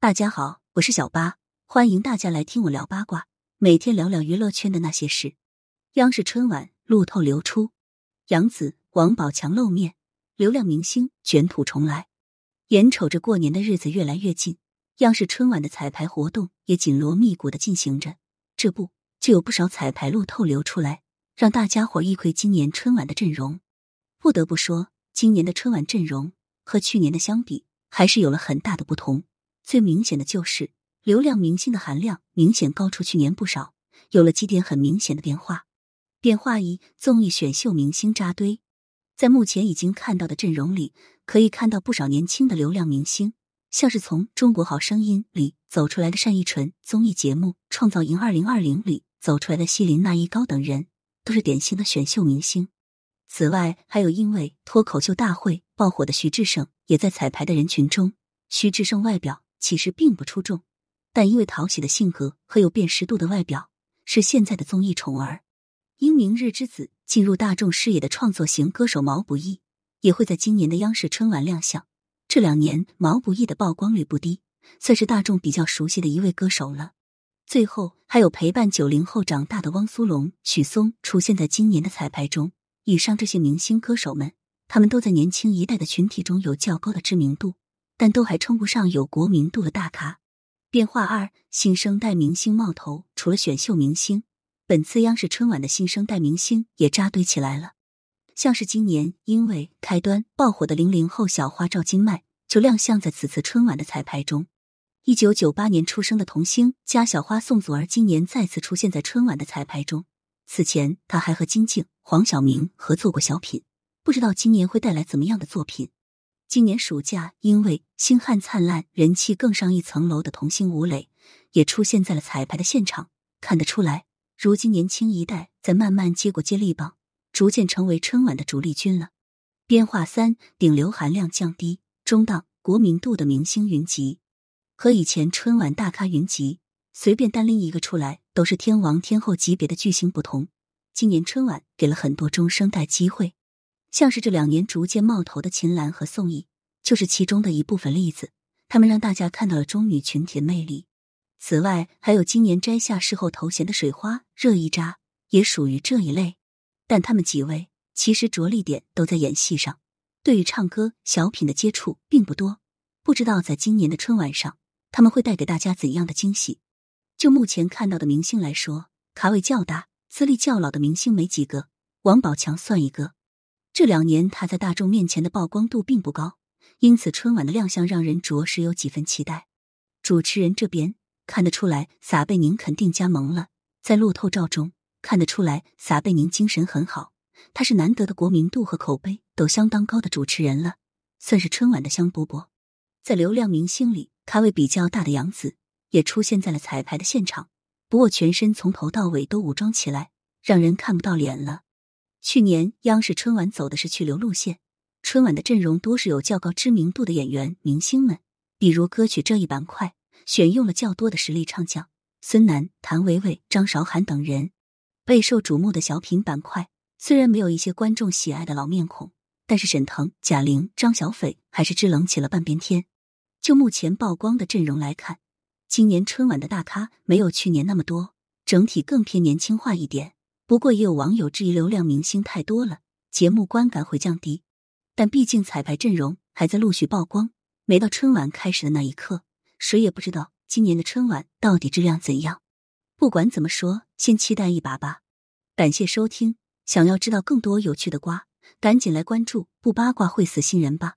大家好，我是小八，欢迎大家来听我聊八卦，每天聊聊娱乐圈的那些事。央视春晚路透流出，杨紫、王宝强露面，流量明星卷土重来。眼瞅着过年的日子越来越近，央视春晚的彩排活动也紧锣密鼓的进行着。这不，就有不少彩排路透流出来，让大家伙一窥今年春晚的阵容。不得不说，今年的春晚阵容和去年的相比，还是有了很大的不同。最明显的就是流量明星的含量明显高出去年不少，有了几点很明显的变化。变化一：综艺选秀明星扎堆。在目前已经看到的阵容里，可以看到不少年轻的流量明星，像是从《中国好声音》里走出来的单依纯，综艺节目《创造营二零二零》里走出来的希林娜依高等人，都是典型的选秀明星。此外，还有因为脱口秀大会爆火的徐志胜，也在彩排的人群中。徐志胜外表。其实并不出众，但因为讨喜的性格和有辨识度的外表，是现在的综艺宠儿。因明日之子进入大众视野的创作型歌手毛不易，也会在今年的央视春晚亮相。这两年毛不易的曝光率不低，算是大众比较熟悉的一位歌手了。最后还有陪伴九零后长大的汪苏泷、许嵩出现在今年的彩排中。以上这些明星歌手们，他们都在年轻一代的群体中有较高的知名度。但都还称不上有国民度的大咖。变化二：新生代明星冒头。除了选秀明星，本次央视春晚的新生代明星也扎堆起来了。像是今年因为开端爆火的零零后小花赵今麦，就亮相在此次春晚的彩排中。一九九八年出生的童星加小花宋祖儿，今年再次出现在春晚的彩排中。此前，他还和金靖、黄晓明合作过小品，不知道今年会带来怎么样的作品。今年暑假，因为《星汉灿烂》人气更上一层楼的童星吴磊，也出现在了彩排的现场。看得出来，如今年轻一代在慢慢接过接力棒，逐渐成为春晚的主力军了。编化三：顶流含量降低，中档国民度的明星云集。和以前春晚大咖云集，随便单拎一个出来都是天王天后级别的巨星不同，今年春晚给了很多中生代机会。像是这两年逐渐冒头的秦岚和宋轶，就是其中的一部分例子。他们让大家看到了中女群体的魅力。此外，还有今年摘下视后头衔的水花热依扎，也属于这一类。但他们几位其实着力点都在演戏上，对于唱歌、小品的接触并不多。不知道在今年的春晚上，他们会带给大家怎样的惊喜？就目前看到的明星来说，咖位较大、资历较老的明星没几个，王宝强算一个。这两年他在大众面前的曝光度并不高，因此春晚的亮相让人着实有几分期待。主持人这边看得出来，撒贝宁肯定加盟了。在路透照中看得出来，撒贝宁精神很好，他是难得的国民度和口碑都相当高的主持人了，算是春晚的香饽饽。在流量明星里，咖位比较大的杨紫也出现在了彩排的现场，不过全身从头到尾都武装起来，让人看不到脸了。去年央视春晚走的是去留路线，春晚的阵容多是有较高知名度的演员明星们，比如歌曲这一板块选用了较多的实力唱将，孙楠、谭维维、张韶涵等人。备受瞩目的小品板块虽然没有一些观众喜爱的老面孔，但是沈腾、贾玲、张小斐还是支棱起了半边天。就目前曝光的阵容来看，今年春晚的大咖没有去年那么多，整体更偏年轻化一点。不过也有网友质疑流量明星太多了，节目观感会降低。但毕竟彩排阵容还在陆续曝光，没到春晚开始的那一刻，谁也不知道今年的春晚到底质量怎样。不管怎么说，先期待一把吧。感谢收听，想要知道更多有趣的瓜，赶紧来关注，不八卦会死新人吧。